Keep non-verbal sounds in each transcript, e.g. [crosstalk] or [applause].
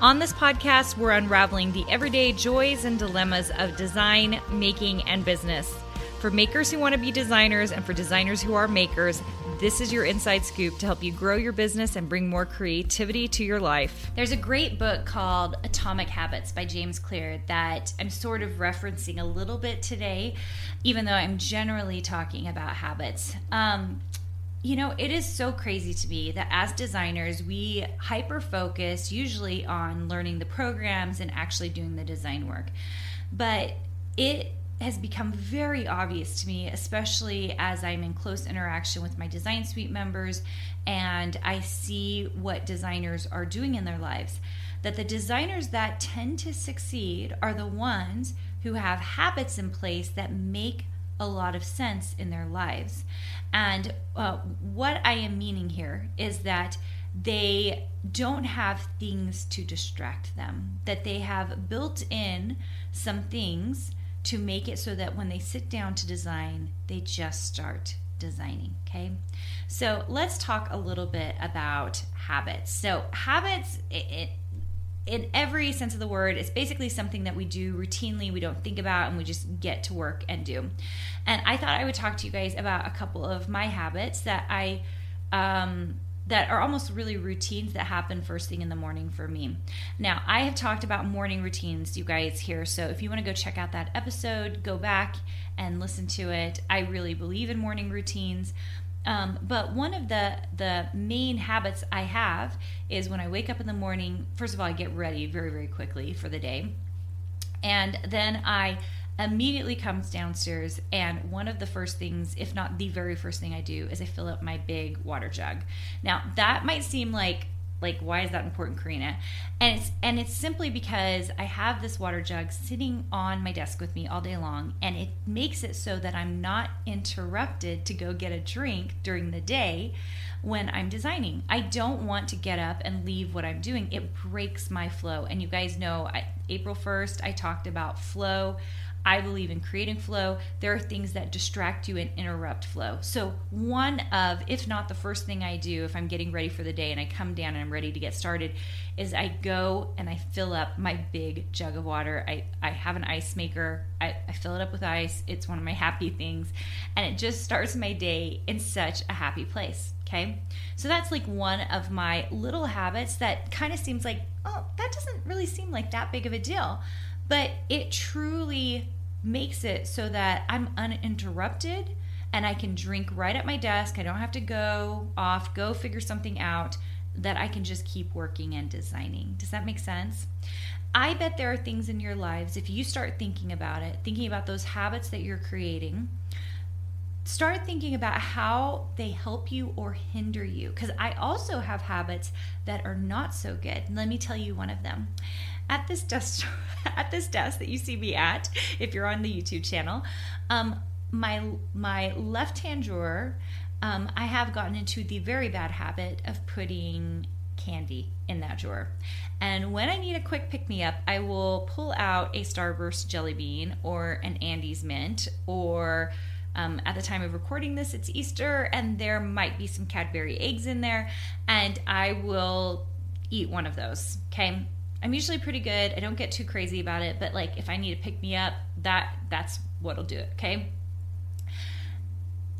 On this podcast, we're unraveling the everyday joys and dilemmas of design, making, and business. For makers who want to be designers and for designers who are makers, this is your inside scoop to help you grow your business and bring more creativity to your life. There's a great book called Atomic Habits by James Clear that I'm sort of referencing a little bit today, even though I'm generally talking about habits. Um, you know, it is so crazy to me that as designers, we hyper focus usually on learning the programs and actually doing the design work. But it has become very obvious to me, especially as I'm in close interaction with my design suite members and I see what designers are doing in their lives, that the designers that tend to succeed are the ones who have habits in place that make a lot of sense in their lives. And uh, what I am meaning here is that they don't have things to distract them, that they have built in some things to make it so that when they sit down to design, they just start designing. Okay. So let's talk a little bit about habits. So, habits, it, in every sense of the word, it's basically something that we do routinely, we don't think about, and we just get to work and do. And I thought I would talk to you guys about a couple of my habits that I um, that are almost really routines that happen first thing in the morning for me. Now, I have talked about morning routines, you guys here. So if you want to go check out that episode, go back and listen to it. I really believe in morning routines. Um, but one of the the main habits I have is when I wake up in the morning. First of all, I get ready very very quickly for the day, and then I immediately comes downstairs and one of the first things if not the very first thing i do is i fill up my big water jug now that might seem like like why is that important karina? And it's and it's simply because i have this water jug sitting on my desk with me all day long and it makes it so that i'm not interrupted to go get a drink during the day when i'm designing. I don't want to get up and leave what i'm doing. It breaks my flow. And you guys know I, april 1st i talked about flow I believe in creating flow. There are things that distract you and interrupt flow. So, one of, if not the first thing I do if I'm getting ready for the day and I come down and I'm ready to get started, is I go and I fill up my big jug of water. I, I have an ice maker, I, I fill it up with ice. It's one of my happy things. And it just starts my day in such a happy place. Okay. So, that's like one of my little habits that kind of seems like, oh, that doesn't really seem like that big of a deal but it truly makes it so that I'm uninterrupted and I can drink right at my desk. I don't have to go off, go figure something out, that I can just keep working and designing. Does that make sense? I bet there are things in your lives, if you start thinking about it, thinking about those habits that you're creating, start thinking about how they help you or hinder you. Because I also have habits that are not so good. Let me tell you one of them at this desk [laughs] at this desk that you see me at if you're on the YouTube channel. Um, my my left hand drawer, um, I have gotten into the very bad habit of putting candy in that drawer. And when I need a quick pick me up, I will pull out a Starburst jelly bean or an Andes mint or um, at the time of recording this, it's Easter, and there might be some Cadbury eggs in there, and I will eat one of those. Okay, I'm usually pretty good. I don't get too crazy about it, but like if I need to pick me up, that that's what'll do it, okay?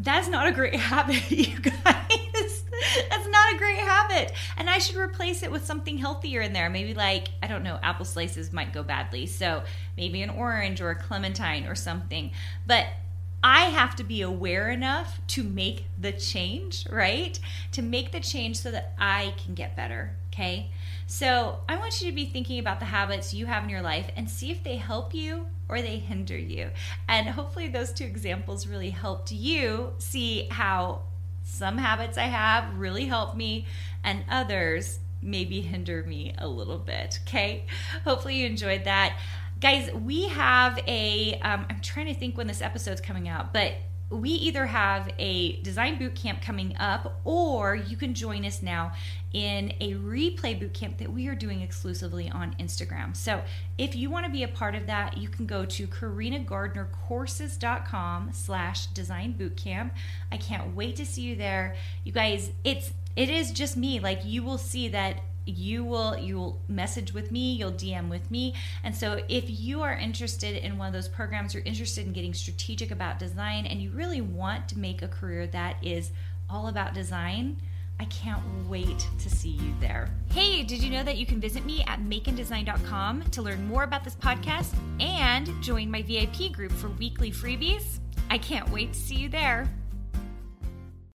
That's not a great [laughs] habit, you guys. That's not a great habit. And I should replace it with something healthier in there. Maybe like, I don't know, apple slices might go badly. So maybe an orange or a clementine or something. But I have to be aware enough to make the change, right? To make the change so that I can get better, okay? So I want you to be thinking about the habits you have in your life and see if they help you or they hinder you. And hopefully, those two examples really helped you see how some habits I have really help me and others maybe hinder me a little bit. Okay. Hopefully, you enjoyed that guys we have a. Um, am trying to think when this episode's coming out but we either have a design boot camp coming up or you can join us now in a replay boot camp that we are doing exclusively on Instagram. So if you want to be a part of that, you can go to karinagardnercourses.com slash design bootcamp. I can't wait to see you there. You guys, it's it is just me. Like you will see that you will you'll message with me you'll dm with me and so if you are interested in one of those programs you're interested in getting strategic about design and you really want to make a career that is all about design I can't wait to see you there. Hey, did you know that you can visit me at makeanddesign.com to learn more about this podcast and join my VIP group for weekly freebies? I can't wait to see you there.